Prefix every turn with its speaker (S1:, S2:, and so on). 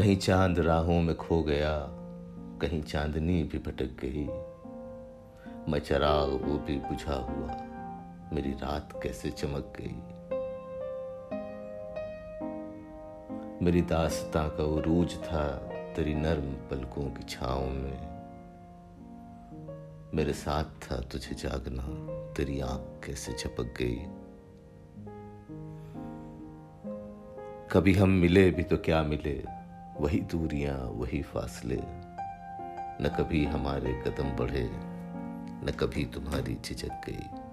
S1: کہیں چاند راہوں میں کھو گیا، کہیں چاندنی بھی بھٹک گئی۔ میں چراغ وہ بھی بجھا ہوا، میری رات کیسے چمک گئی۔ میری داستان کا عروج تھا تیری نرم پلکوں کی چھاؤں میں۔ میرے ساتھ تھا تجھے جاگنا، تیری آنکھ کیسے چپک گئی۔ کبھی ہم ملے بھی تو کیا ملے؟ وہی دوریاں وہی فاصلے۔ نہ کبھی ہمارے قدم بڑھے نہ کبھی تمہاری جھجک گئی۔